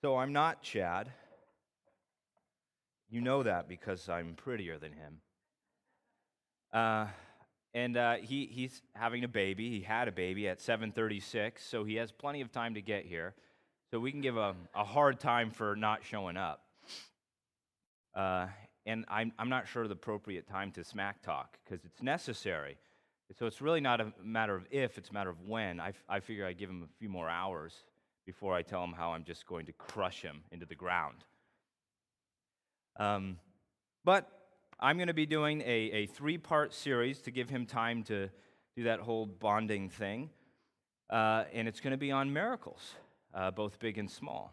So I'm not Chad. You know that because I'm prettier than him. Uh, and uh, he, he's having a baby. He had a baby at 7:36, so he has plenty of time to get here. So we can give a, a hard time for not showing up. Uh, and I'm, I'm not sure the appropriate time to smack talk because it's necessary. So it's really not a matter of if, it's a matter of when. I, I figure I give him a few more hours before I tell him how I'm just going to crush him into the ground. Um, but I'm going to be doing a, a three part series to give him time to do that whole bonding thing. Uh, and it's going to be on miracles, uh, both big and small.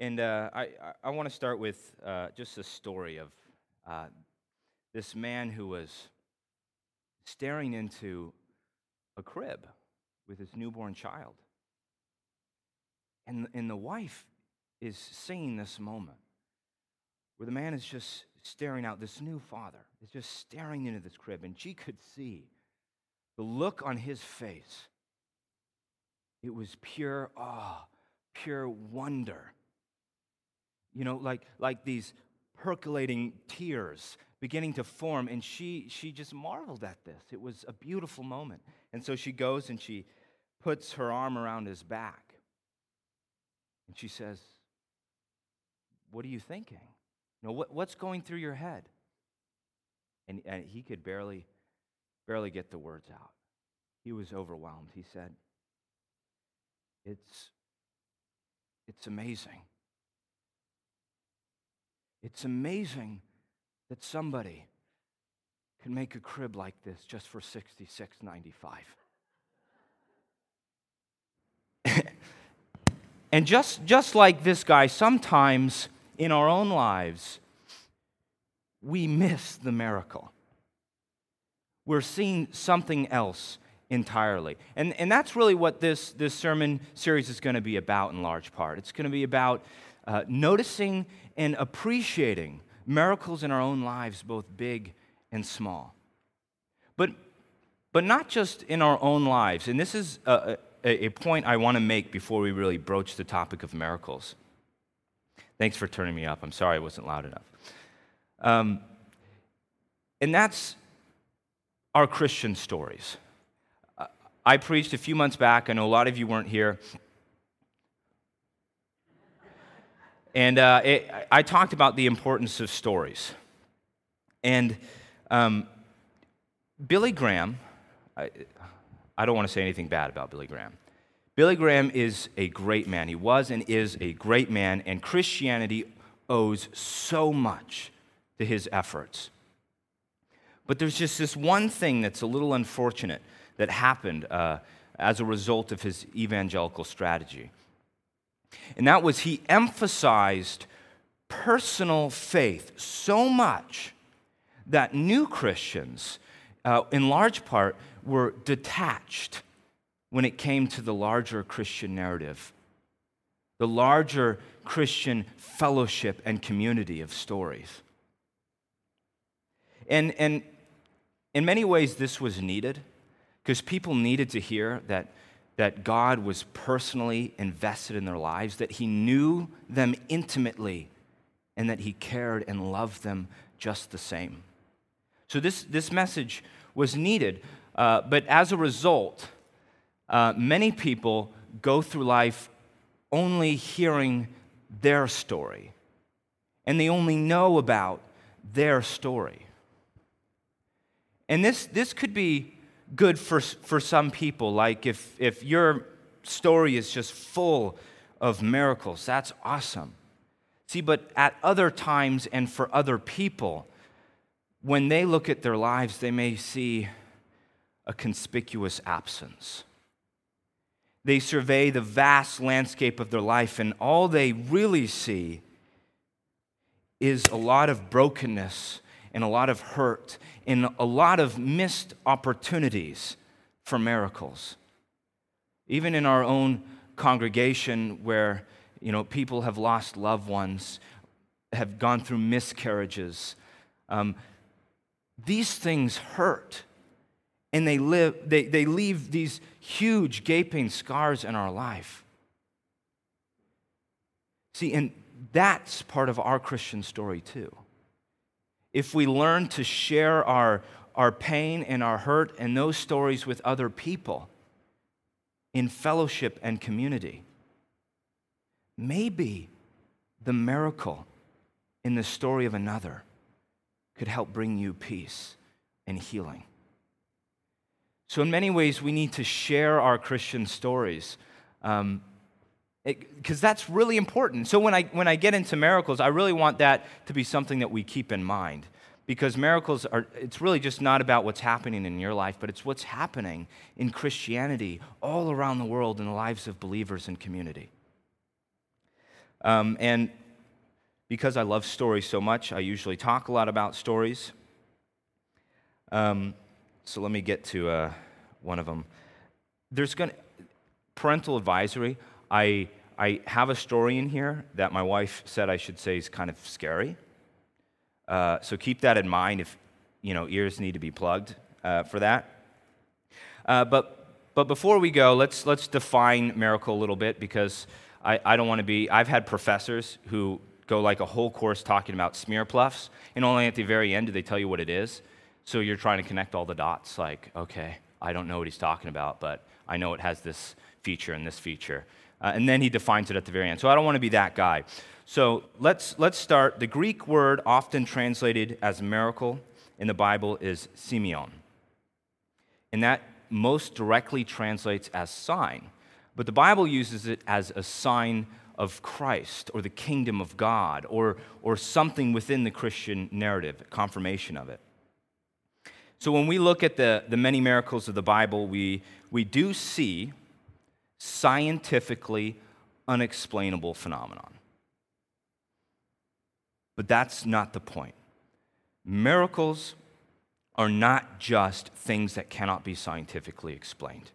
And uh, I, I want to start with uh, just a story of uh, this man who was staring into a crib with his newborn child. And, and the wife is seeing this moment where the man is just staring out, this new father is just staring into this crib, and she could see the look on his face. It was pure awe, pure wonder. You know, like, like these percolating tears beginning to form, and she, she just marveled at this. It was a beautiful moment. And so she goes and she puts her arm around his back. And she says, What are you thinking? Know, what, what's going through your head? And, and he could barely, barely get the words out. He was overwhelmed. He said, It's, it's amazing. It's amazing that somebody can make a crib like this just for 66.95. And just, just like this guy, sometimes in our own lives, we miss the miracle. We're seeing something else entirely. And, and that's really what this, this sermon series is going to be about in large part. It's going to be about uh, noticing and appreciating miracles in our own lives, both big and small. But, but not just in our own lives. And this is a, a, point I want to make before we really broach the topic of miracles. Thanks for turning me up. I'm sorry I wasn't loud enough. Um, and that's our Christian stories. I preached a few months back. I know a lot of you weren't here. And uh, it, I talked about the importance of stories. And um, Billy Graham, I don't want to say anything bad about Billy Graham. Billy Graham is a great man. He was and is a great man, and Christianity owes so much to his efforts. But there's just this one thing that's a little unfortunate that happened uh, as a result of his evangelical strategy. And that was he emphasized personal faith so much that new Christians, uh, in large part, were detached when it came to the larger Christian narrative, the larger Christian fellowship and community of stories. And, and in many ways, this was needed because people needed to hear that, that God was personally invested in their lives, that He knew them intimately, and that He cared and loved them just the same. So, this, this message was needed. Uh, but as a result, uh, many people go through life only hearing their story, and they only know about their story. And this, this could be good for, for some people. Like if, if your story is just full of miracles, that's awesome. See, but at other times and for other people, when they look at their lives, they may see a conspicuous absence. They survey the vast landscape of their life, and all they really see is a lot of brokenness and a lot of hurt and a lot of missed opportunities for miracles. Even in our own congregation, where you know people have lost loved ones, have gone through miscarriages, um, these things hurt and they, live, they, they leave these huge gaping scars in our life. See, and that's part of our Christian story too. If we learn to share our, our pain and our hurt and those stories with other people in fellowship and community, maybe the miracle in the story of another could help bring you peace and healing. So, in many ways, we need to share our Christian stories. Um, because that's really important. So when I, when I get into miracles, I really want that to be something that we keep in mind. Because miracles are, it's really just not about what's happening in your life, but it's what's happening in Christianity all around the world in the lives of believers and community. Um, and because I love stories so much, I usually talk a lot about stories. Um, so let me get to uh, one of them. There's going to, parental advisory. I, I have a story in here that my wife said I should say is kind of scary. Uh, so keep that in mind if you know ears need to be plugged uh, for that. Uh, but but before we go, let's let's define miracle a little bit because I, I don't want to be. I've had professors who go like a whole course talking about smear pluffs, and only at the very end do they tell you what it is. So you're trying to connect all the dots. Like, okay, I don't know what he's talking about, but I know it has this feature and this feature. Uh, and then he defines it at the very end. So I don't want to be that guy. So let's, let's start. The Greek word often translated as miracle in the Bible is semeion. And that most directly translates as sign. But the Bible uses it as a sign of Christ or the kingdom of God or, or something within the Christian narrative, confirmation of it. So when we look at the, the many miracles of the Bible, we, we do see scientifically unexplainable phenomenon. But that's not the point. Miracles are not just things that cannot be scientifically explained.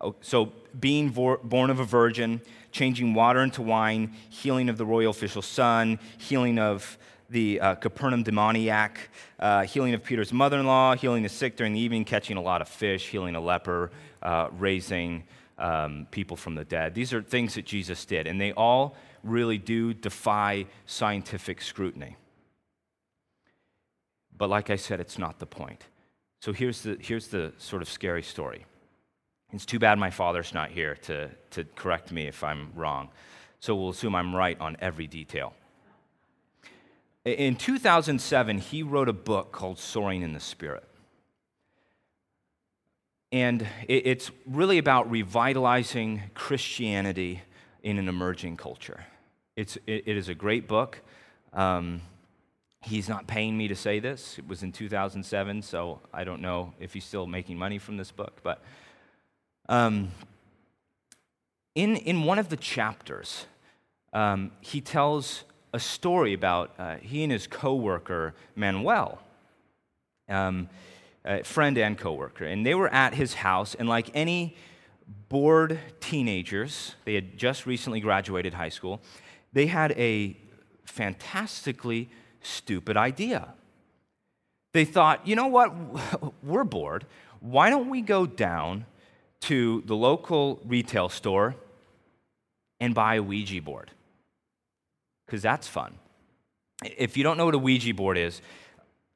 Oh, so, being born of a virgin, changing water into wine, healing of the royal official's son, healing of the uh, Capernaum demoniac, uh, healing of Peter's mother in law, healing the sick during the evening, catching a lot of fish, healing a leper, uh, raising um, people from the dead. These are things that Jesus did, and they all really do defy scientific scrutiny. But like I said, it's not the point. So here's the, here's the sort of scary story. It's too bad my father's not here to, to correct me if I'm wrong. So we'll assume I'm right on every detail. In 2007, he wrote a book called Soaring in the Spirit. And it's really about revitalizing Christianity in an emerging culture. It's, it is a great book. Um, he's not paying me to say this. It was in 2007, so I don't know if he's still making money from this book. But um, in, in one of the chapters, um, he tells a story about uh, he and his coworker, Manuel. Um, friend and coworker, and they were at his house, and like any bored teenagers, they had just recently graduated high school, they had a fantastically stupid idea. They thought, you know what, we're bored. Why don't we go down to the local retail store and buy a Ouija board? Because that's fun. If you don't know what a Ouija board is,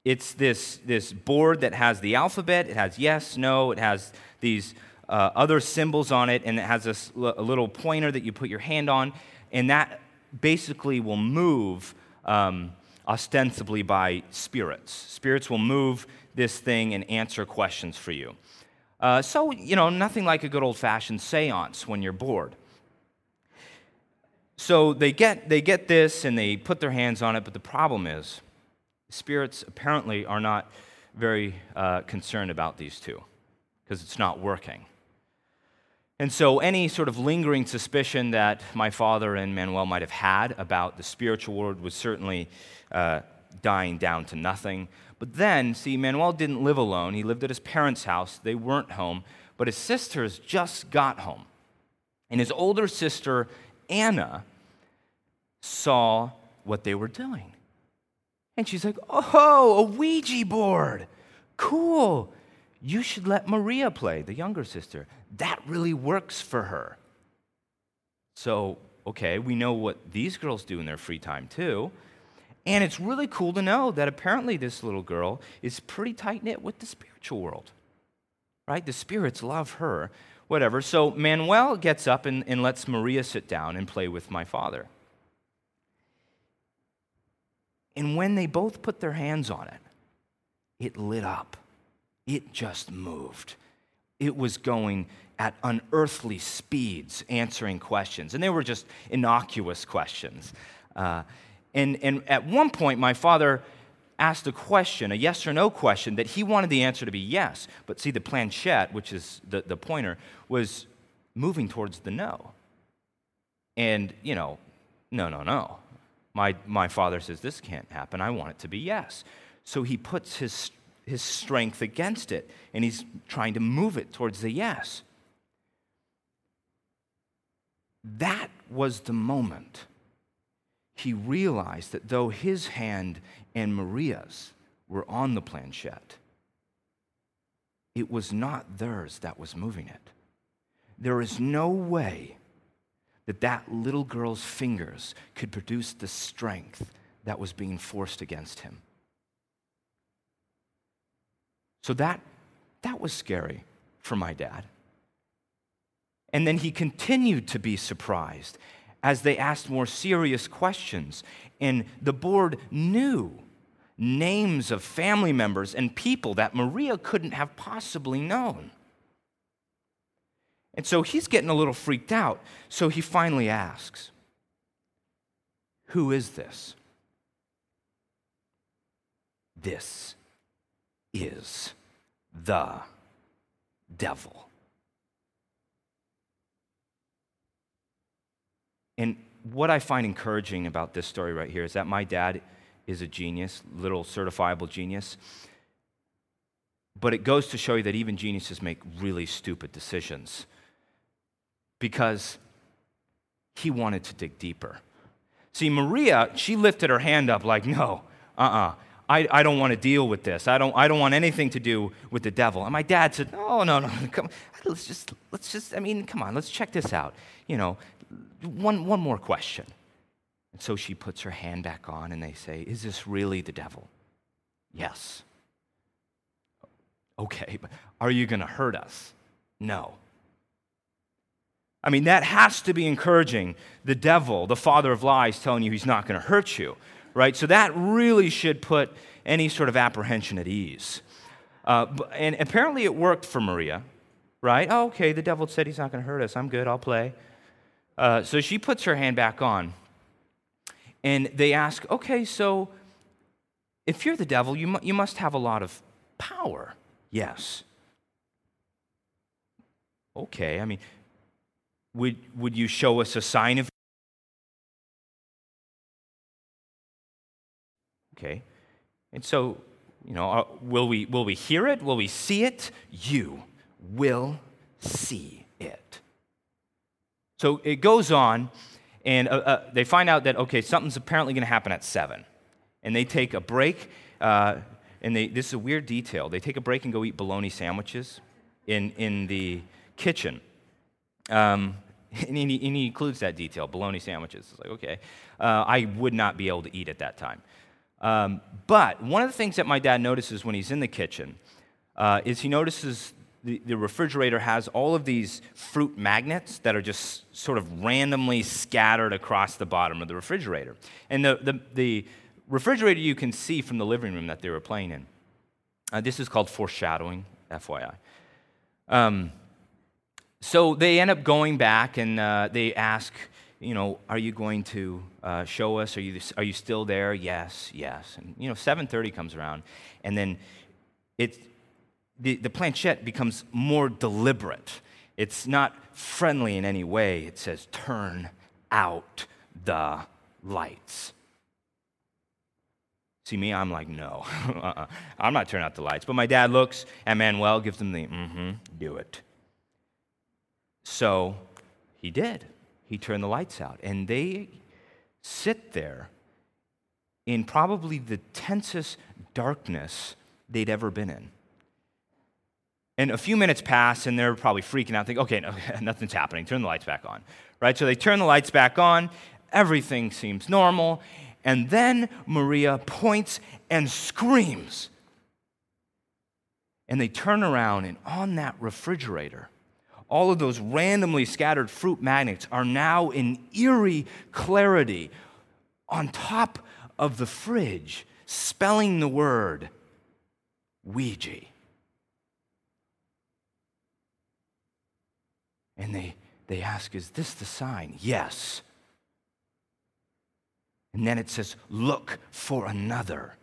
it's this, this board that has the alphabet, it has yes, no, it has these uh, other symbols on it, and it has this, a little pointer that you put your hand on, and that basically will move um, ostensibly by spirits. Spirits will move this thing and answer questions for you. Uh, so, you know, nothing like a good old fashioned seance when you're bored. So they get, they get this and they put their hands on it, but the problem is, spirits apparently are not very uh, concerned about these two because it's not working. And so, any sort of lingering suspicion that my father and Manuel might have had about the spiritual world was certainly uh, dying down to nothing. But then, see, Manuel didn't live alone. He lived at his parents' house. They weren't home, but his sisters just got home. And his older sister, Anna, saw what they were doing. And she's like, Oh, a Ouija board. Cool. You should let Maria play, the younger sister. That really works for her. So okay, we know what these girls do in their free time too. And it's really cool to know that apparently this little girl is pretty tight knit with the spiritual world, right? The spirits love her, whatever. So Manuel gets up and, and lets Maria sit down and play with my father. And when they both put their hands on it, it lit up. It just moved. It was going at unearthly speeds answering questions. And they were just innocuous questions. Uh, and, and at one point, my father asked a question, a yes or no question, that he wanted the answer to be yes. But see, the planchette, which is the, the pointer, was moving towards the no. And, you know, no, no, no. My, my father says, This can't happen. I want it to be yes. So he puts his, his strength against it, and he's trying to move it towards the yes. That was the moment he realized that though his hand and Maria's were on the planchette, it was not theirs that was moving it. There is no way that that little girl's fingers could produce the strength that was being forced against him. So that, that was scary for my dad. And then he continued to be surprised as they asked more serious questions. And the board knew names of family members and people that Maria couldn't have possibly known. And so he's getting a little freaked out. So he finally asks, Who is this? This is the devil. And what I find encouraging about this story right here is that my dad is a genius, little certifiable genius. But it goes to show you that even geniuses make really stupid decisions because he wanted to dig deeper. See, Maria, she lifted her hand up like, no, uh uh-uh, uh I, I don't want to deal with this. I don't, I don't want anything to do with the devil. And my dad said, oh, no, no, come, let's just, let's just, I mean, come on, let's check this out. You know, one, one more question. And so she puts her hand back on, and they say, Is this really the devil? Yes. Okay, but are you going to hurt us? No. I mean, that has to be encouraging. The devil, the father of lies, telling you he's not going to hurt you, right? So that really should put any sort of apprehension at ease. Uh, and apparently it worked for Maria, right? Oh, okay, the devil said he's not going to hurt us. I'm good, I'll play. Uh, so she puts her hand back on. And they ask, okay, so if you're the devil, you, mu- you must have a lot of power. Yes. Okay, I mean, would, would you show us a sign of. Okay. And so, you know, uh, will, we, will we hear it? Will we see it? You will see it. So it goes on, and uh, uh, they find out that, okay, something's apparently going to happen at 7. And they take a break, uh, and they, this is a weird detail. They take a break and go eat bologna sandwiches in, in the kitchen. Um, and, he, and, he, includes that detail bologna sandwiches. It's like, okay, uh, I would not be able to eat at that time. Um, but one of the things that my dad notices when he's in the kitchen uh, is he notices the, refrigerator has all of these fruit magnets that are just sort of randomly scattered across the bottom of the refrigerator. And the, the, the refrigerator you can see from the living room that they were playing in. Uh, this is called foreshadowing, FYI. Um, so they end up going back and uh, they ask, you know, are you going to uh, show us? Are you, are you still there? Yes, yes. And, you know, 7.30 comes around, and then it, the, the planchette becomes more deliberate. It's not friendly in any way. It says, turn out the lights. See me, I'm like, no, uh-uh. I'm not turning out the lights. But my dad looks, at Manuel gives him the, mm-hmm, do it. So he did. He turned the lights out. And they sit there in probably the tensest darkness they'd ever been in. And a few minutes pass, and they're probably freaking out, thinking, okay, no, nothing's happening. Turn the lights back on. Right? So they turn the lights back on. Everything seems normal. And then Maria points and screams. And they turn around, and on that refrigerator, all of those randomly scattered fruit magnets are now in eerie clarity on top of the fridge, spelling the word Ouija. And they, they ask, Is this the sign? Yes. And then it says, Look for another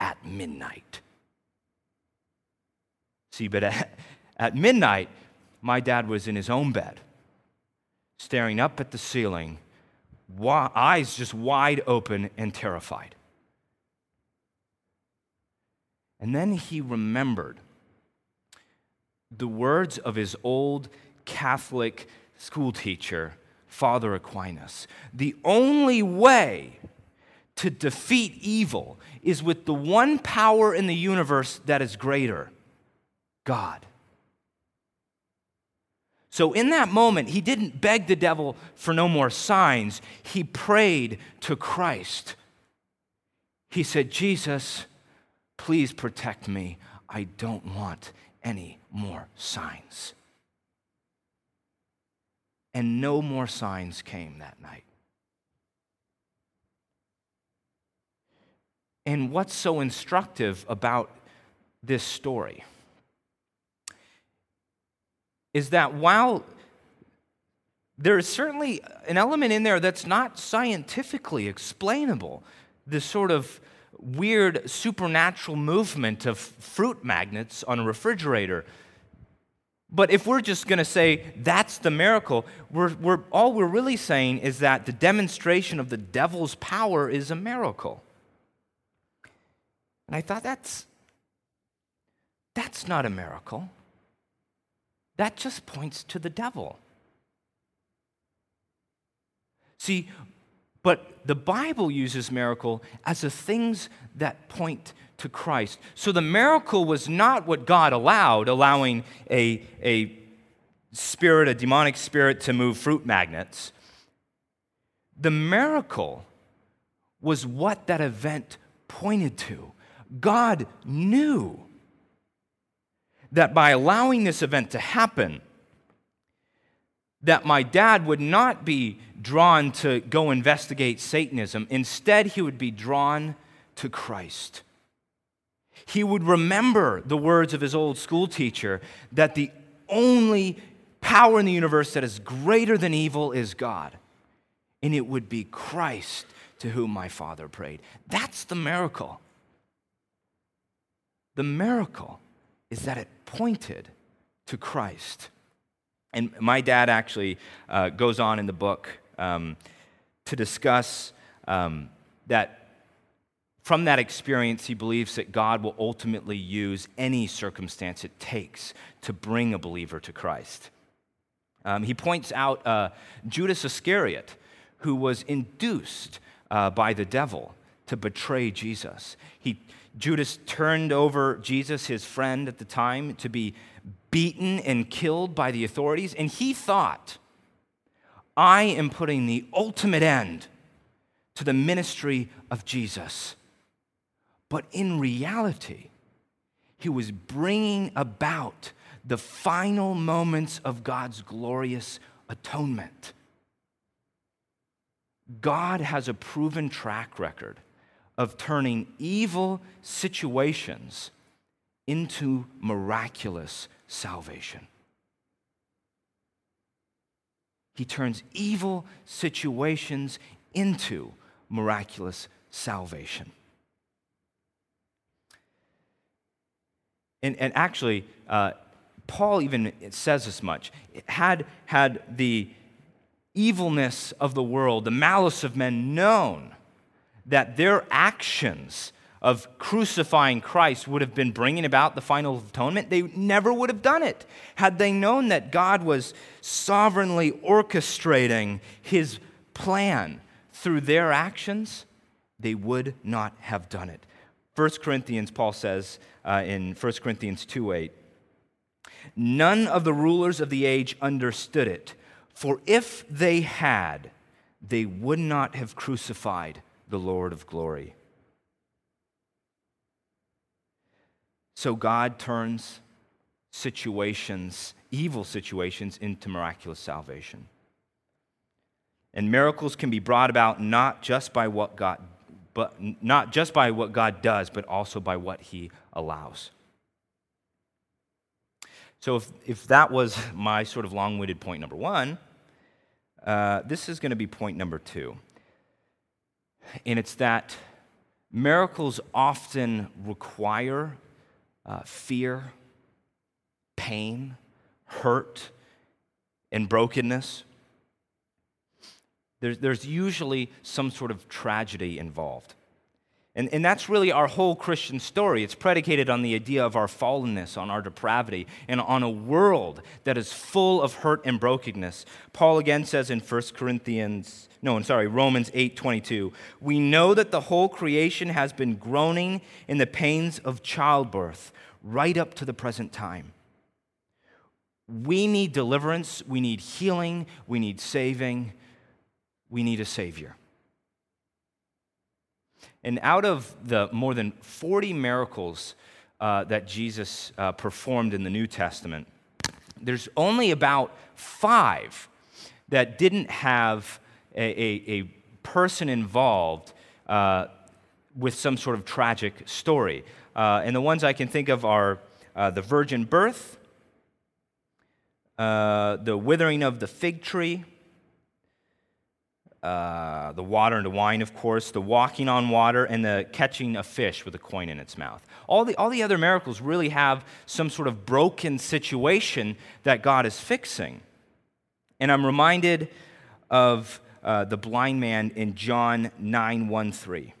at midnight. See, but at, at midnight, my dad was in his own bed, staring up at the ceiling, eyes just wide open and terrified. And then he remembered the words of his old Catholic school teacher, Father Aquinas. The only way to defeat evil is with the one power in the universe that is greater God. So, in that moment, he didn't beg the devil for no more signs. He prayed to Christ. He said, Jesus, please protect me. I don't want any more signs. And no more signs came that night. And what's so instructive about this story? is that while there is certainly an element in there that's not scientifically explainable, this sort of weird supernatural movement of fruit magnets on a refrigerator. But if we're just going to say that's the miracle, we're, we're, all we're really saying is that the demonstration of the devil's power is a miracle. And I thought that's, that's not a miracle that just points to the devil. See, but the Bible uses miracle as the things that point to Christ. So the miracle was not what God allowed, allowing a, a spirit, a demonic spirit, to move fruit magnets. The miracle was what that event pointed to. God knew that by allowing this event to happen, that my dad would not be drawn to go investigate Satanism. Instead, he would be drawn to Christ. He would remember the words of his old school teacher that the only power in the universe that is greater than evil is God. And it would be Christ to whom my father prayed. That's the miracle. The miracle is that it pointed to Christ. And my dad actually uh, goes on in the book um, to discuss um, that from that experience, he believes that God will ultimately use any circumstance it takes to bring a believer to Christ. Um, he points out uh, Judas Iscariot, who was induced uh, by the devil to betray Jesus. He, Judas turned over Jesus, his friend at the time, to be beaten and killed by the authorities, and he thought, I am putting the ultimate end to the ministry of Jesus. But in reality, he was bringing about the final moments of God's glorious atonement. God has a proven track record of turning evil situations into miraculous salvation. He turns evil situations into miraculous salvation. And, and actually, uh, Paul even says as much. Had, had the evilness of the world, the malice of men known, that their actions of crucifying Christ would have been bringing about the final atonement, they never would have done it. Had they known that God was sovereignly orchestrating his plan through their actions, they would not have done it. 1 Corinthians, Paul says uh, in 1 Corinthians 2 8, None of the rulers of the age understood it, for if they had, they would not have crucified the Lord of glory. So God turns situations, evil situations, into miraculous salvation. And miracles can be brought about not just by what God but not just by what God does, but also by what he allows. So, if, if that was my sort of long winded point number one, uh, this is going to be point number two. And it's that miracles often require uh, fear, pain, hurt, and brokenness. There's, there's usually some sort of tragedy involved. And, and that's really our whole Christian story. It's predicated on the idea of our fallenness, on our depravity, and on a world that is full of hurt and brokenness. Paul again says in 1 Corinthians, no, I'm sorry, Romans 8 22, we know that the whole creation has been groaning in the pains of childbirth right up to the present time. We need deliverance, we need healing, we need saving, we need a Savior. And out of the more than 40 miracles uh, that Jesus uh, performed in the New Testament, there's only about five that didn't have a, a, a person involved uh, with some sort of tragic story. Uh, and the ones I can think of are uh, the virgin birth, uh, the withering of the fig tree, uh, the water into wine, of course, the walking on water, and the catching a fish with a coin in its mouth. All the, all the other miracles really have some sort of broken situation that God is fixing. And I'm reminded of uh, the blind man in John 9 1 3,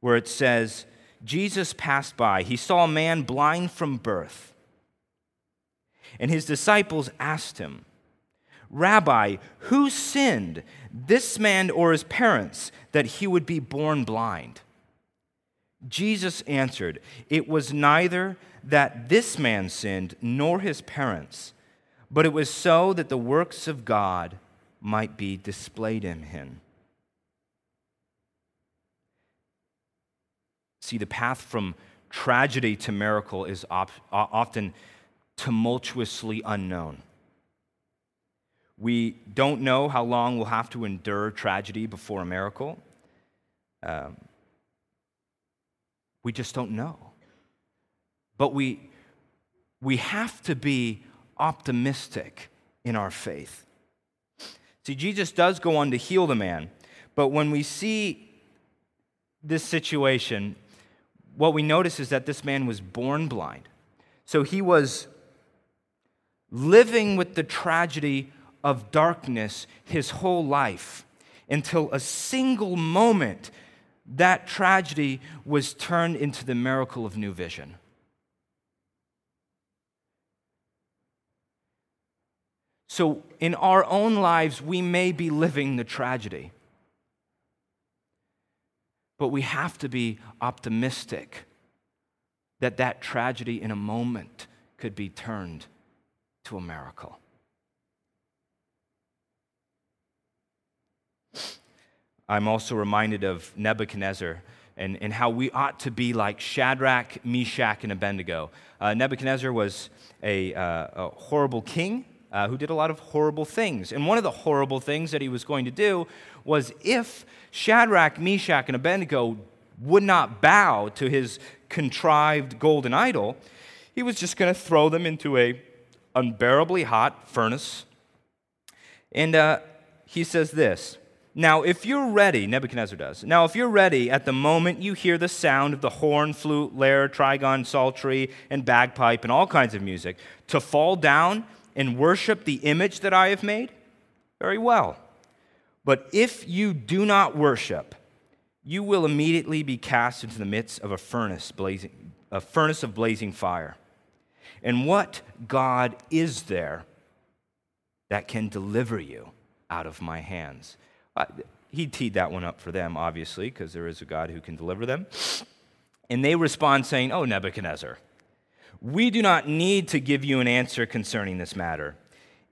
where it says, Jesus passed by. He saw a man blind from birth. And his disciples asked him, Rabbi, who sinned, this man or his parents, that he would be born blind? Jesus answered, It was neither that this man sinned nor his parents, but it was so that the works of God might be displayed in him. See, the path from tragedy to miracle is op- often tumultuously unknown. We don't know how long we'll have to endure tragedy before a miracle. Um, we just don't know. But we, we have to be optimistic in our faith. See, Jesus does go on to heal the man, but when we see this situation, what we notice is that this man was born blind. So he was living with the tragedy of darkness his whole life until a single moment that tragedy was turned into the miracle of new vision. So, in our own lives, we may be living the tragedy, but we have to be optimistic that that tragedy in a moment could be turned to a miracle. I'm also reminded of Nebuchadnezzar and, and how we ought to be like Shadrach, Meshach, and Abednego. Uh, Nebuchadnezzar was a, uh, a horrible king uh, who did a lot of horrible things. And one of the horrible things that he was going to do was if Shadrach, Meshach, and Abednego would not bow to his contrived golden idol, he was just going to throw them into a unbearably hot furnace. And uh, he says this now, if you're ready, Nebuchadnezzar does. Now, if you're ready at the moment you hear the sound of the horn, flute, lyre, trigon, psaltery, and bagpipe, and all kinds of music, to fall down and worship the image that I have made, very well. But if you do not worship, you will immediately be cast into the midst of a furnace, blazing, a furnace of blazing fire. And what God is there that can deliver you out of my hands? He teed that one up for them, obviously, because there is a God who can deliver them. And they respond saying, Oh, Nebuchadnezzar, We do not need to give you an answer concerning this matter.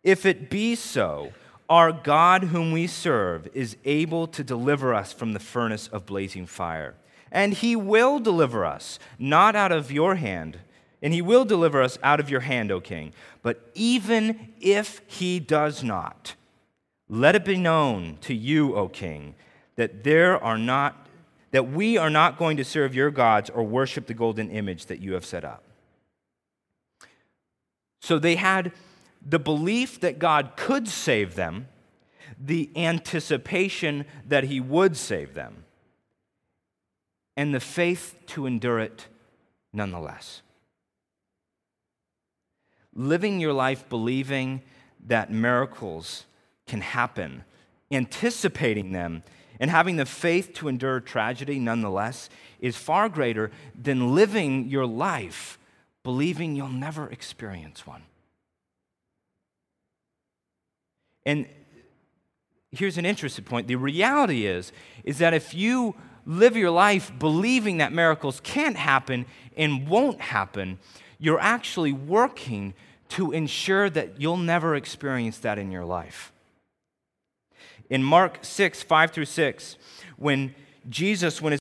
If it be so, our God, whom we serve, is able to deliver us from the furnace of blazing fire. And he will deliver us, not out of your hand, and he will deliver us out of your hand, O king. But even if he does not, let it be known to you, O king, that there are not that we are not going to serve your gods or worship the golden image that you have set up. So they had the belief that God could save them, the anticipation that He would save them, and the faith to endure it nonetheless. Living your life believing that miracles can happen, anticipating them, and having the faith to endure tragedy nonetheless is far greater than living your life believing you'll never experience one. And here's an interesting point. The reality is is that if you live your life believing that miracles can't happen and won't happen, you're actually working to ensure that you'll never experience that in your life. In Mark 6, 5 through 6, when Jesus, when his,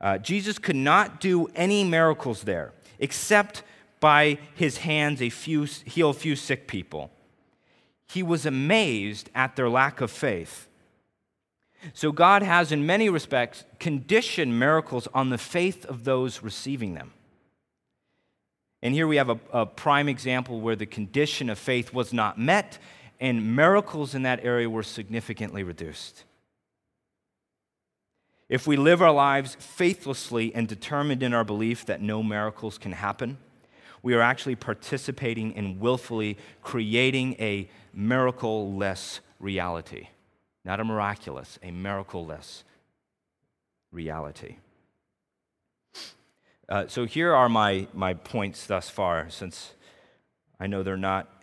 uh, Jesus could not do any miracles there except by his hands a few, heal a few sick people. He was amazed at their lack of faith. So, God has, in many respects, conditioned miracles on the faith of those receiving them. And here we have a, a, prime example where the condition of faith was not met, and miracles in that area were significantly reduced. If we live our lives faithlessly and determined in our belief that no miracles can happen, we are actually participating in willfully creating a miracle less reality. Not a miraculous, a miracle less reality. Uh, so here are my, my points thus far, since I know they're not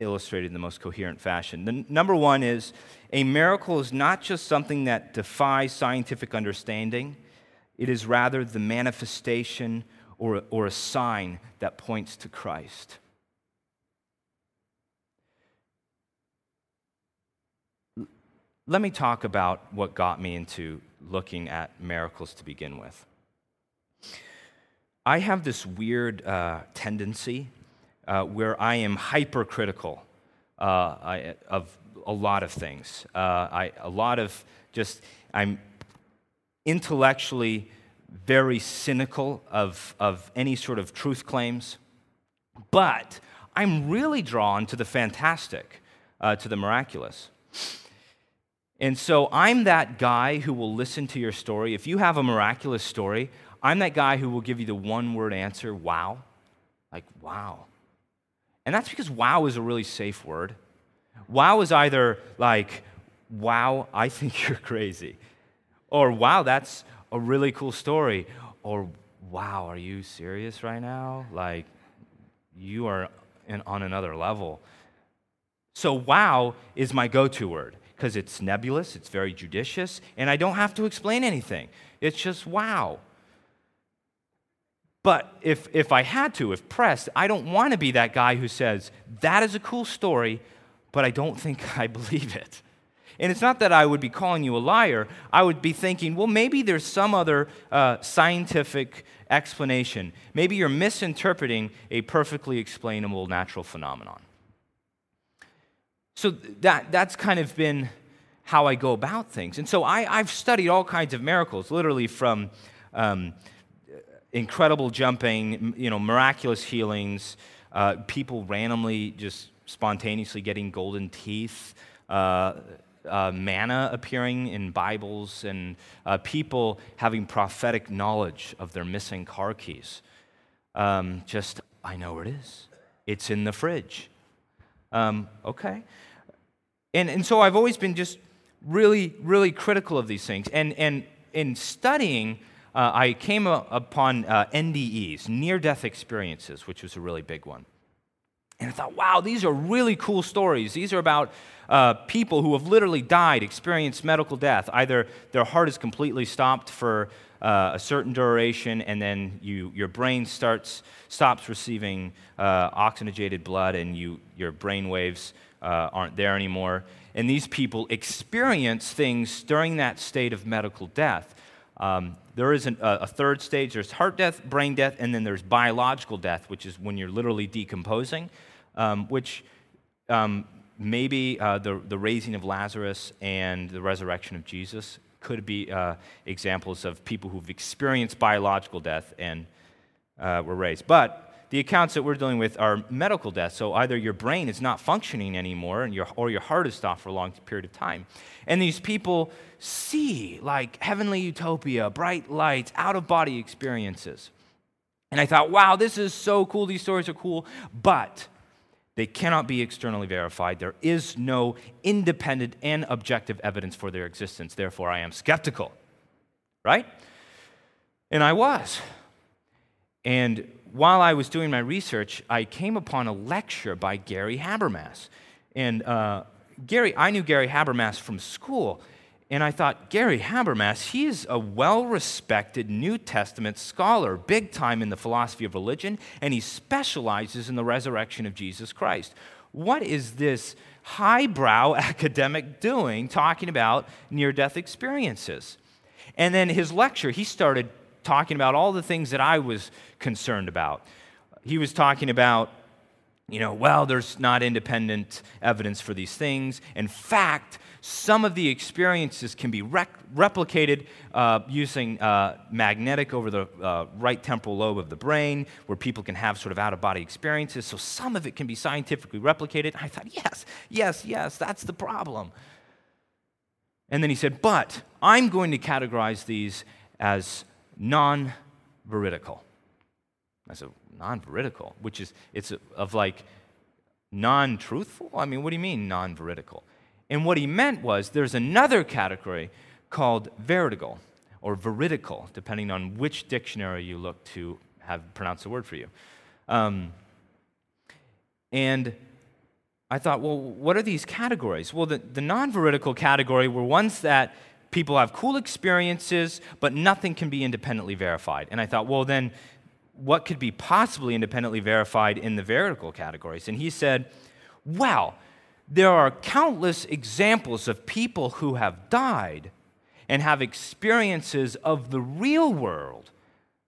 illustrated in the most coherent fashion. The number one is a miracle is not just something that defies scientific understanding, it is rather the manifestation or, or a sign that points to Christ. Let me talk about what got me into looking at miracles to begin with. I have this weird uh, tendency uh, where I am hypercritical uh, I, of a lot of things. Uh, I, a lot of just, I'm intellectually very cynical of, of any sort of truth claims, but I'm really drawn to the fantastic, uh, to the miraculous. And so I'm that guy who will listen to your story. If you have a miraculous story, I'm that guy who will give you the one word answer wow. Like, wow. And that's because wow is a really safe word. Wow is either like, wow, I think you're crazy, or wow, that's a really cool story, or wow, are you serious right now? Like, you are in, on another level. So, wow is my go to word because it's nebulous, it's very judicious, and I don't have to explain anything. It's just wow. But if, if I had to, if pressed, I don't want to be that guy who says, that is a cool story, but I don't think I believe it. And it's not that I would be calling you a liar. I would be thinking, well, maybe there's some other uh, scientific explanation. Maybe you're misinterpreting a perfectly explainable natural phenomenon. So that, that's kind of been how I go about things. And so I, have studied all kinds of miracles, literally from um, incredible jumping, you know, miraculous healings, uh, people randomly just spontaneously getting golden teeth. Uh, uh, manna appearing in Bibles and uh, people having prophetic knowledge of their missing car keys. Um, just, I know where it is. It's in the fridge. Um, okay. And, and so I've always been just really, really critical of these things. And, and in studying, uh, I came upon uh, NDEs, near death experiences, which was a really big one. And I thought, wow, these are really cool stories. These are about uh, people who have literally died, experienced medical death. Either their heart is completely stopped for uh, a certain duration, and then you, your brain starts, stops receiving uh, oxygenated blood, and you, your brain waves uh, aren't there anymore. And these people experience things during that state of medical death. Um, there is an, a, a, third stage there's heart death, brain death, and then there's biological death, which is when you're literally decomposing, um, which um, maybe uh, the, the raising of Lazarus and the resurrection of Jesus could be uh, examples of people who've experienced biological death and uh, were raised. But the accounts that we're dealing with are medical deaths. So either your brain is not functioning anymore and your, or your heart is stopped for a long period of time. And these people see like heavenly utopia, bright lights, out of body experiences. And I thought, wow, this is so cool. These stories are cool. But they cannot be externally verified. There is no independent and objective evidence for their existence. Therefore, I am skeptical. Right? And I was. And while I was doing my research, I came upon a lecture by Gary Habermas. And uh, Gary, I knew Gary Habermas from school. And I thought, Gary Habermas, he's a well respected New Testament scholar, big time in the philosophy of religion, and he specializes in the resurrection of Jesus Christ. What is this highbrow academic doing talking about near death experiences? And then his lecture, he started talking about all the things that I was concerned about. He was talking about, you know, well, there's not independent evidence for these things. In fact, some of the experiences can be rec- replicated uh, using uh, magnetic over the uh, right temporal lobe of the brain, where people can have sort of out of body experiences. So some of it can be scientifically replicated. I thought, yes, yes, yes, that's the problem. And then he said, but I'm going to categorize these as non veridical. I said, non veridical, which is, it's of like non truthful? I mean, what do you mean non veridical? And what he meant was there's another category called veridical or veridical, depending on which dictionary you look to have pronounce the word for you. Um, and I thought, well, what are these categories? Well, the, the non veridical category were ones that people have cool experiences, but nothing can be independently verified. And I thought, well, then what could be possibly independently verified in the veridical categories? And he said, well, there are countless examples of people who have died and have experiences of the real world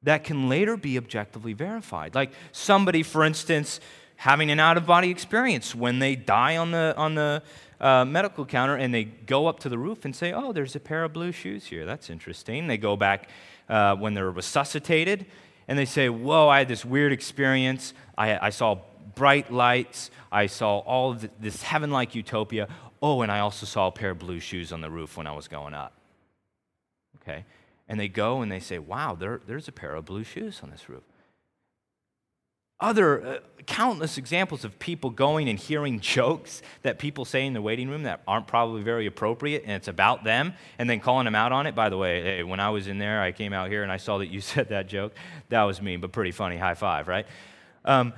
that can later be objectively verified. Like somebody, for instance, having an out of body experience when they die on the, on the uh, medical counter and they go up to the roof and say, Oh, there's a pair of blue shoes here. That's interesting. They go back uh, when they're resuscitated and they say, Whoa, I had this weird experience. I, I saw bright lights. I saw all this heaven like utopia. Oh, and I also saw a pair of blue shoes on the roof when I was going up. Okay? And they go and they say, Wow, there, there's a pair of blue shoes on this roof other uh, countless examples of people going and hearing jokes that people say in the waiting room that aren't probably very appropriate and it's about them and then calling them out on it by the way hey, when i was in there i came out here and i saw that you said that joke that was me but pretty funny high five right um,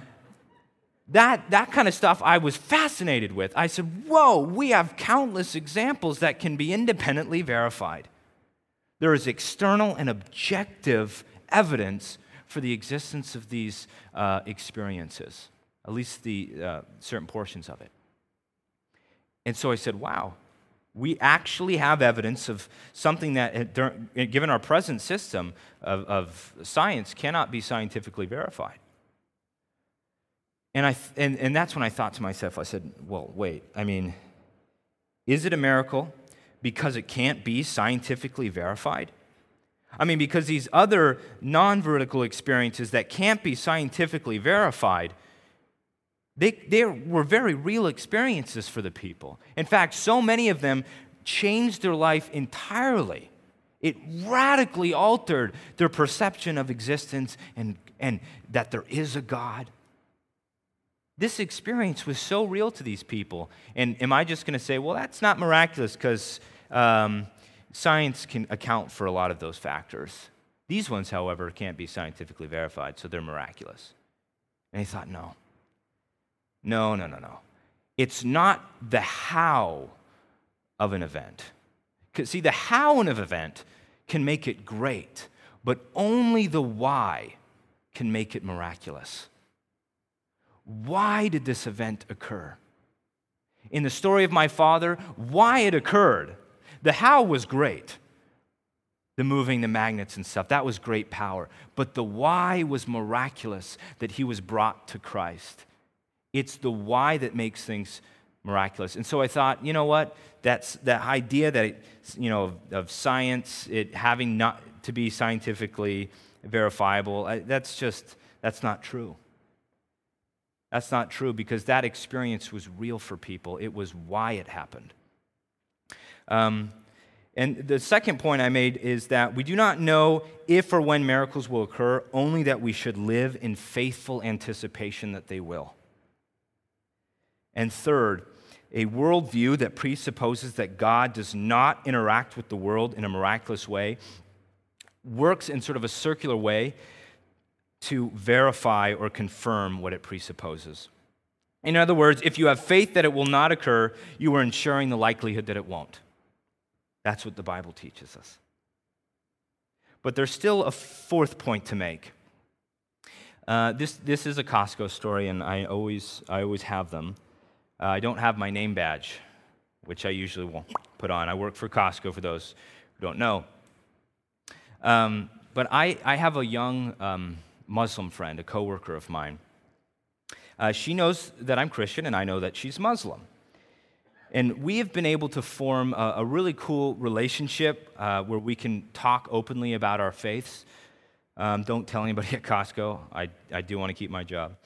that, that kind of stuff I was fascinated with. I said, Whoa, we have countless examples that can be independently verified. There is external and objective evidence for the existence of these uh, experiences, at least the uh, certain portions of it. And so I said, wow, we actually have evidence of something that, uh, given our present system of, of science, cannot be scientifically verified. And, I, and, and that's when I thought to myself, I said, well, wait, I mean, is it a miracle because it can't be scientifically verified? I mean, because these other non veridical experiences that can't be scientifically verified, they, they were very real experiences for the people. In fact, so many of them changed their life entirely. It radically altered their perception of existence and, and that there is a God. This experience was so real to these people. And am I just going to say, well, that's not miraculous because um, Science can account for a lot of those factors. These ones, however, can't be scientifically verified, so they're miraculous. And he thought, no. No, no, no, no. It's not the how of an event. See, the how of an event can make it great, but only the why can make it miraculous. Why did this event occur? In the story of my father, why it occurred. The how was great. The moving, the magnets and stuff, that was great power. But the why was miraculous that he was brought to Christ. It's the why that makes things miraculous. And so I thought, you know what? That's that idea that, it, you know, of, science, it having not to be scientifically verifiable, I, that's just, that's not true. That's not true because that experience was real for people. It was why it happened. Um, and the second point I made is that we do not know if or when miracles will occur, only that we should live in faithful anticipation that they will. And third, a worldview that presupposes that God does not interact with the world in a miraculous way works in sort of a circular way to verify or confirm what it presupposes. In other words, if you have faith that it will not occur, you are ensuring the likelihood that it won't. That's what the Bible teaches us. But there's still a fourth point to make. Uh, this, this is a Costco story, and I always, I always have them. Uh, I don't have my name badge, which I usually will put on. I work for Costco, for those who don't know. Um, but I, I have a young um, Muslim friend, a coworker of mine. Uh, she knows that I'm Christian, and I know that she's Muslim. And we have been able to form a, a really cool relationship uh, where we can talk openly about our faiths. Um, don't tell anybody at Costco. I, I do want to keep my job.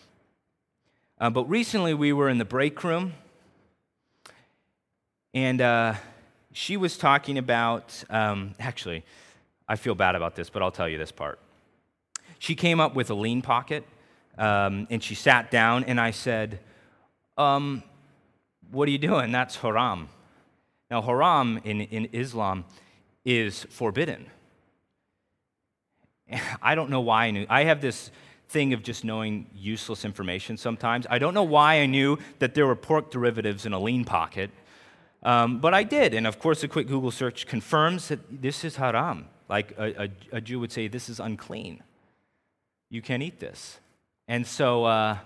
Uh, but recently we were in the break room, and uh, she was talking about, um, actually, I feel bad about this, but I'll tell you this part. She came up with a lean pocket, um, and she sat down, and I said, um, what are you doing? That's haram. Now, haram in, in Islam is forbidden. I don't know why I knew. I have this thing of just knowing useless information sometimes. I don't know why I knew that there were pork derivatives in a lean pocket, um, but I did. And of course, a quick Google search confirms that this is haram. Like a, a, a Jew would say, this is unclean. You can't eat this. And so, uh,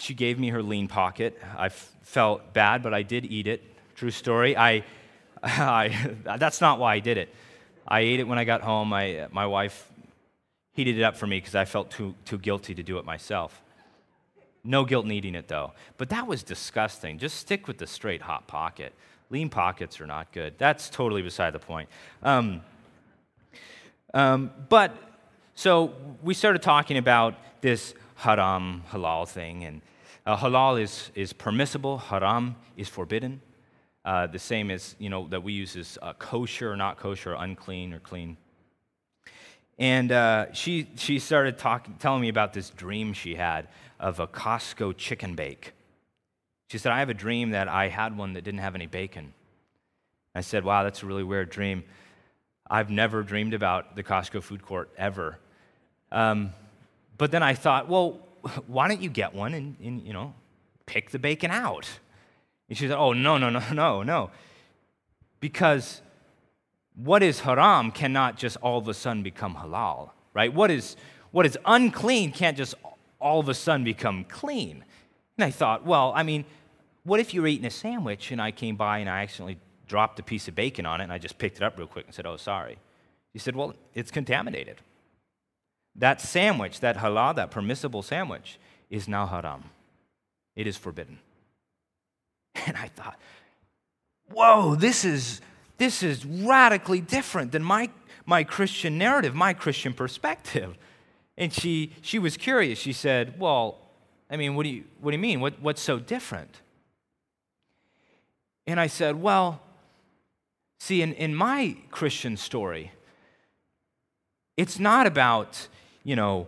she gave me her lean pocket. I felt bad, but I did eat it. True story. I, I, that's not why I did it. I ate it when I got home. I, my wife heated it up for me because I felt too, too guilty to do it myself. No guilt in eating it, though. But that was disgusting. Just stick with the straight hot pocket. Lean pockets are not good. That's totally beside the point. Um, um, but so we started talking about this haram halal thing, and uh, halal is, is permissible, haram is forbidden. Uh, the same as, you know, that we use as uh, kosher or not kosher, unclean or clean. And uh, she, she started talking, telling me about this dream she had of a Costco chicken bake. She said, I have a dream that I had one that didn't have any bacon. I said, Wow, that's a really weird dream. I've never dreamed about the Costco food court ever. Um, but then I thought, well, why don't you get one and, and you know, pick the bacon out? And she said, oh, no, no, no, no, no. Because what is haram cannot just all of a sudden become halal, right? What is, what is unclean can't just all of a sudden become clean. And I thought, well, I mean, what if you were eating a sandwich and I came by and I accidentally dropped a piece of bacon on it and I just picked it up real quick and said, oh, sorry? He said, well, it's contaminated. That sandwich, that halal, that permissible sandwich, is now haram. It is forbidden. And I thought, whoa, this is, this is radically different than my, my Christian narrative, my Christian perspective. And she, she was curious. She said, Well, I mean, what do you, what do you mean? What, what's so different? And I said, Well, see, in, in my Christian story, it's not about you know,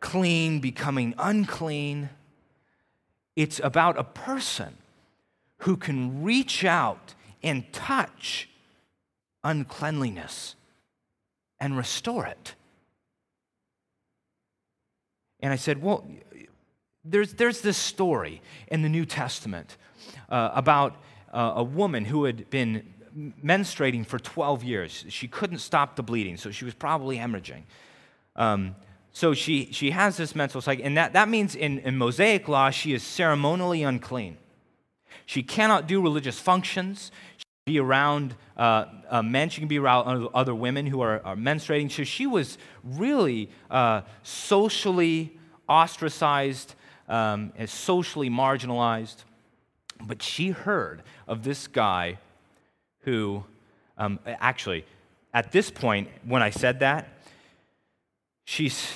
clean becoming unclean. It's about a person who can reach out and touch uncleanliness and restore it. And I said, Well, there's, there's this story in the New Testament uh, about uh, a woman who had been menstruating for 12 years. She couldn't stop the bleeding, so she was probably hemorrhaging. Um, so she, she has this menstrual cycle, and that, that means in, in Mosaic law, she is ceremonially unclean. She cannot do religious functions. She can be around uh, uh, men. She can be around other women who are, are menstruating. So she was really uh, socially ostracized um, and socially marginalized. But she heard of this guy who, um, actually, at this point, when I said that, she's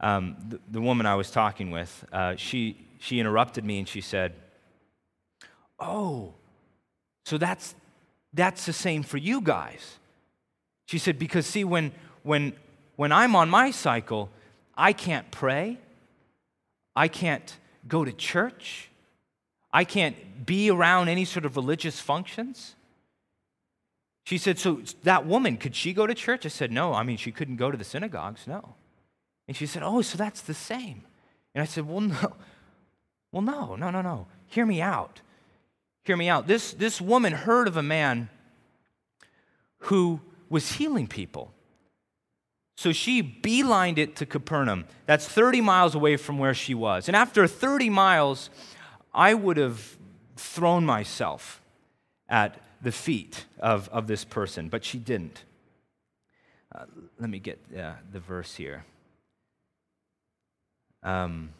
um, the, the, woman I was talking with. Uh, she she interrupted me and she said, "Oh, so that's that's the same for you guys." She said, "Because see, when when when I'm on my cycle, I can't pray, I can't go to church, I can't be around any sort of religious functions." She said, So that woman, could she go to church? I said, No. I mean, she couldn't go to the synagogues, no. And she said, Oh, so that's the same. And I said, Well, no. Well, no, no, no, no. Hear me out. Hear me out. This, this woman heard of a man who was healing people. So she beelined it to Capernaum. That's 30 miles away from where she was. And after 30 miles, I would have thrown myself at the feet of, of this person, but she didn't. Uh, let me get uh, the verse here. Um,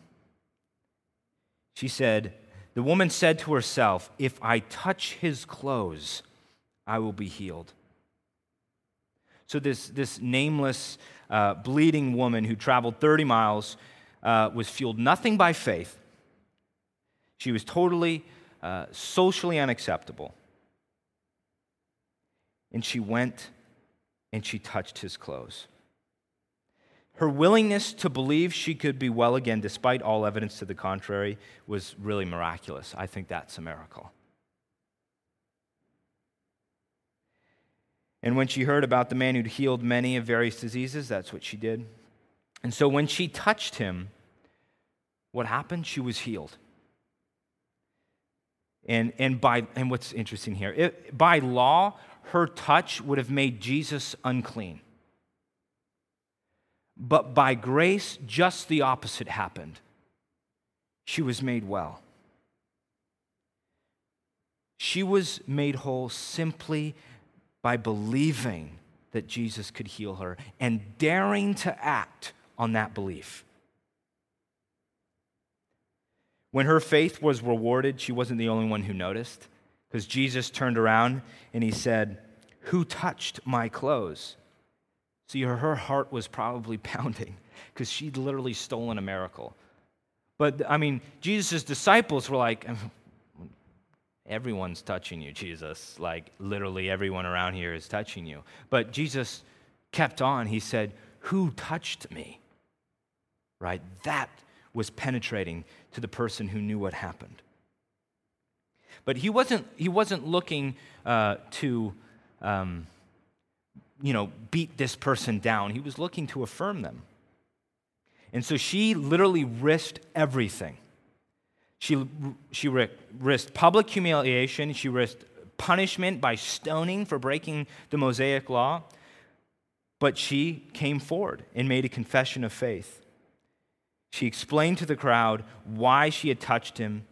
she said, The woman said to herself, If I touch his clothes, I will be healed. So, this, this nameless, uh, bleeding woman who traveled 30 miles uh, was fueled nothing by faith. She was totally uh, socially unacceptable. And she went and she touched his clothes. Her willingness to believe she could be well again, despite all evidence to the contrary, was really miraculous. I think that's a miracle. And when she heard about the man who'd healed many of various diseases, that's what she did. And so when she touched him, what happened? She was healed. And, and, by, and what's interesting here, it, by law, her touch would have made Jesus unclean. But by grace, just the opposite happened. She was made well. She was made whole simply by believing that Jesus could heal her and daring to act on that belief. When her faith was rewarded, she wasn't the only one who noticed because Jesus turned around and he said, Who touched my clothes? See, her her heart was probably pounding because she'd literally stolen a miracle. But I mean, Jesus' disciples were like, Everyone's touching you, Jesus. Like, literally, everyone around here is touching you. But Jesus kept on. He said, Who touched me? Right? That was penetrating to the person who knew what happened. But he wasn't, he wasn't looking uh, to. Um, you know, beat this person down. He was looking to affirm them. And so she literally risked everything. She, she risked public humiliation, she risked punishment by stoning for breaking the Mosaic law, but she came forward and made a confession of faith. She explained to the crowd why she had touched him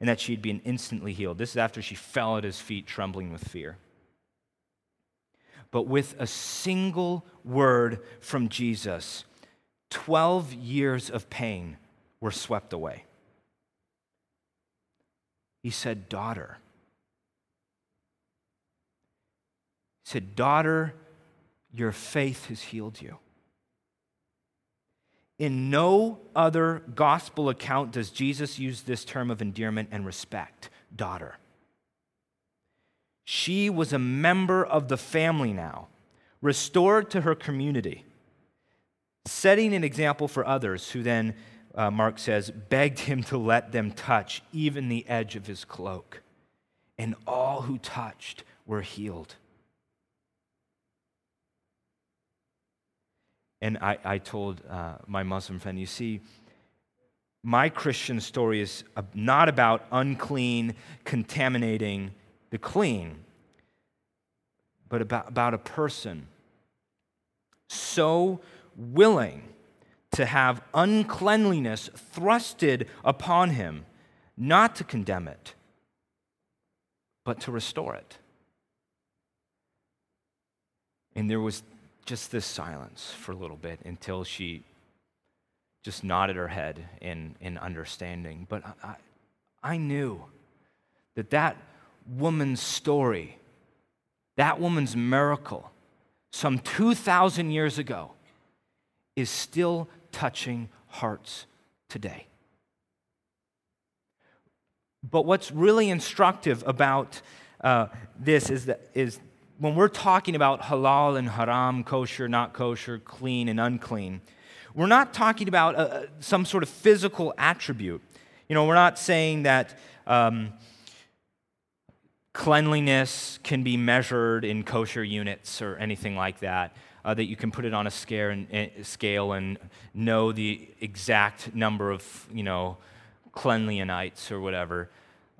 and that she'd been instantly healed. This is after she fell at his feet, trembling with fear but with a single word from Jesus, 12 years of pain were swept away. He said, Daughter. He said, Daughter, your faith has healed you. In no other gospel account does Jesus use this term of endearment and respect, daughter. She was a member of the family now, restored to her community, setting an example for others who then, uh, Mark says, begged him to let them touch even the edge of his cloak. And all who touched were healed. And I, I told uh, my Muslim friend, you see, my Christian story is not about unclean, contaminating, the clean. but about, about a person so willing to have uncleanliness thrusted upon him, not to condemn it, but to restore it. And there was just this silence for a little bit until she just nodded her head in, in understanding. But I, I knew that that woman's story, that woman's miracle, some 2,000 years ago, is still touching hearts today. But what's really instructive about uh, this is that is when we're talking about halal and haram, kosher, not kosher, clean and unclean, we're not talking about uh, some sort of physical attribute. You know, we're not saying that um, cleanliness can be measured in kosher units or anything like that. Uh, that you can put it on a scale and, uh, scale and know the exact number of, you know, cleanlianites or whatever.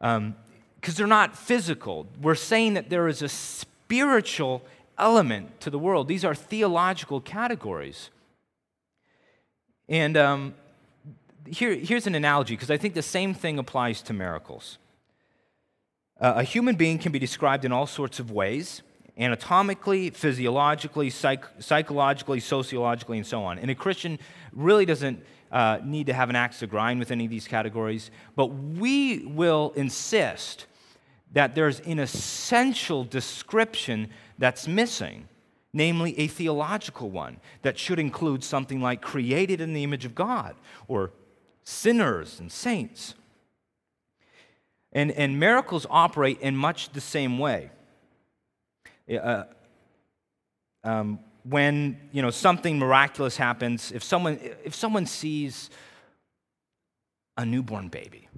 Because um, they're not physical. We're saying that there is a spiritual element to the world. These are theological categories. And um, here, here's an analogy, because I think the same thing applies to miracles. Uh, a human being can be described in all sorts of ways anatomically, physiologically, psych- psychologically, sociologically, and so on. And a Christian really doesn't uh, need to have an axe to grind with any of these categories, but we will insist that there's an essential description that's missing, namely a theological one that should include something like created in the image of God or sinners and saints. And, and miracles operate in much the same way. Uh, um, when you know something miraculous happens, if someone if someone sees a newborn baby,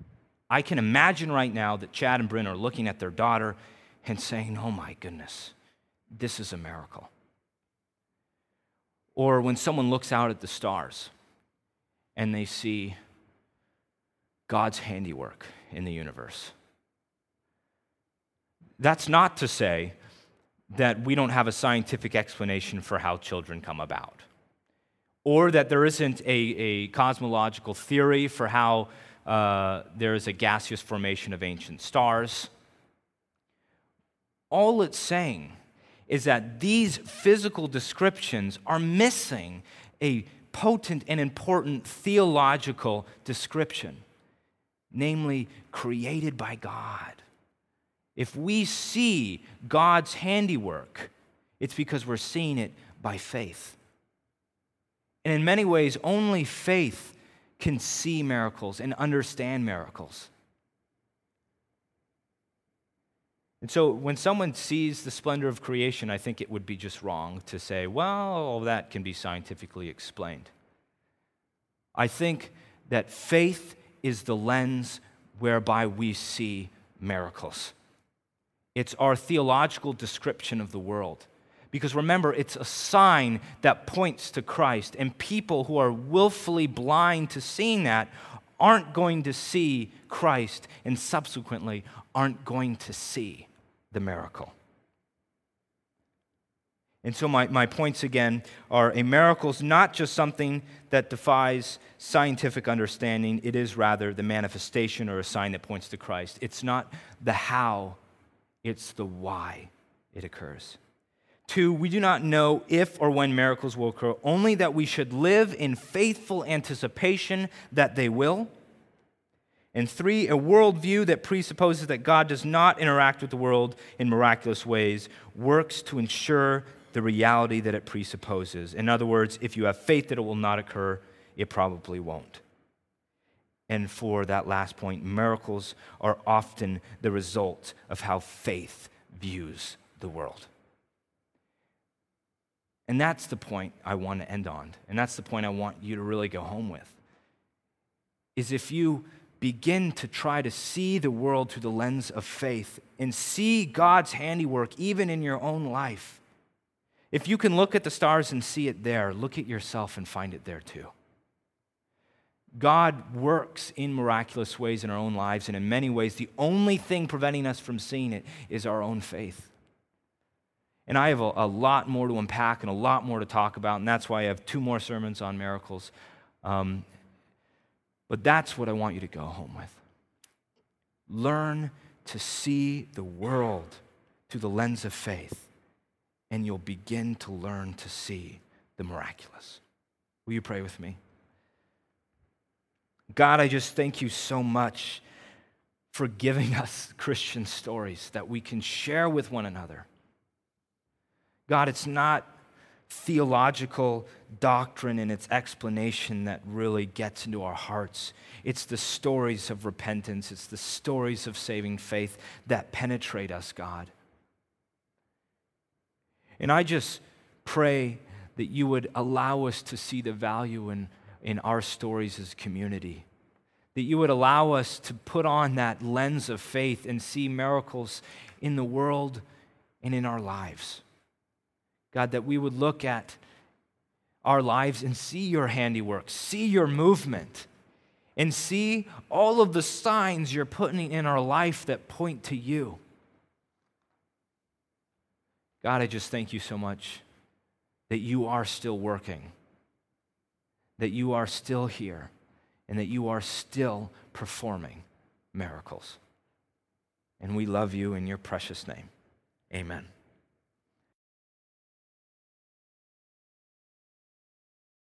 I can imagine right now that Chad and Bryn are looking at their daughter and saying, Oh my goodness, this is a miracle. Or when someone looks out at the stars and they see God's handiwork in the universe. That's not to say that we don't have a scientific explanation for how children come about, or that there isn't a, a cosmological theory for how uh, there is a gaseous formation of ancient stars. All it's saying is that these physical descriptions are missing a potent and important theological description, namely, created by God. If we see God's handiwork, it's because we're seeing it by faith. And in many ways, only faith can see miracles and understand miracles. And so when someone sees the splendor of creation, I think it would be just wrong to say, well, all that can be scientifically explained. I think that faith is the lens whereby we see miracles. It's our theological description of the world. Because remember, it's a sign that points to Christ. And people who are willfully blind to seeing that aren't going to see Christ and subsequently aren't going to see the miracle. And so, my, my points again are a miracle is not just something that defies scientific understanding, it is rather the manifestation or a sign that points to Christ. It's not the how, it's the why it occurs. Two, we do not know if or when miracles will occur, only that we should live in faithful anticipation that they will. And three, a worldview that presupposes that God does not interact with the world in miraculous ways works to ensure the reality that it presupposes. In other words, if you have faith that it will not occur, it probably won't. And for that last point, miracles are often the result of how faith views the world. And that's the point I want to end on. And that's the point I want you to really go home with. Is if you begin to try to see the world through the lens of faith and see God's handiwork even in your own life, if you can look at the stars and see it there, look at yourself and find it there too. God works in miraculous ways in our own lives, and in many ways, the only thing preventing us from seeing it is our own faith. And I have a, a, lot more to unpack and a lot more to talk about, and that's why I have two more sermons on miracles. Um, but that's what I want you to go home with. Learn to see the world through the lens of faith, and you'll begin to learn to see the miraculous. Will you pray with me? God, I just thank you so much for giving us Christian stories that we can share with one another. God, it's not theological doctrine and its explanation that really gets into our hearts. It's the stories of repentance, it's the stories of saving faith that penetrate us, God. And I just pray that you would allow us to see the value in, in our stories as community. That you would allow us to put on that lens of faith and see miracles in the world and in our lives. God, that we would look at our lives and see your handiwork, see your movement, and see all of the signs you're putting in our life that point to you. God, I just thank you so much that you are still working, that you are still here, and that you are still performing miracles. And we love you in your precious name. Amen.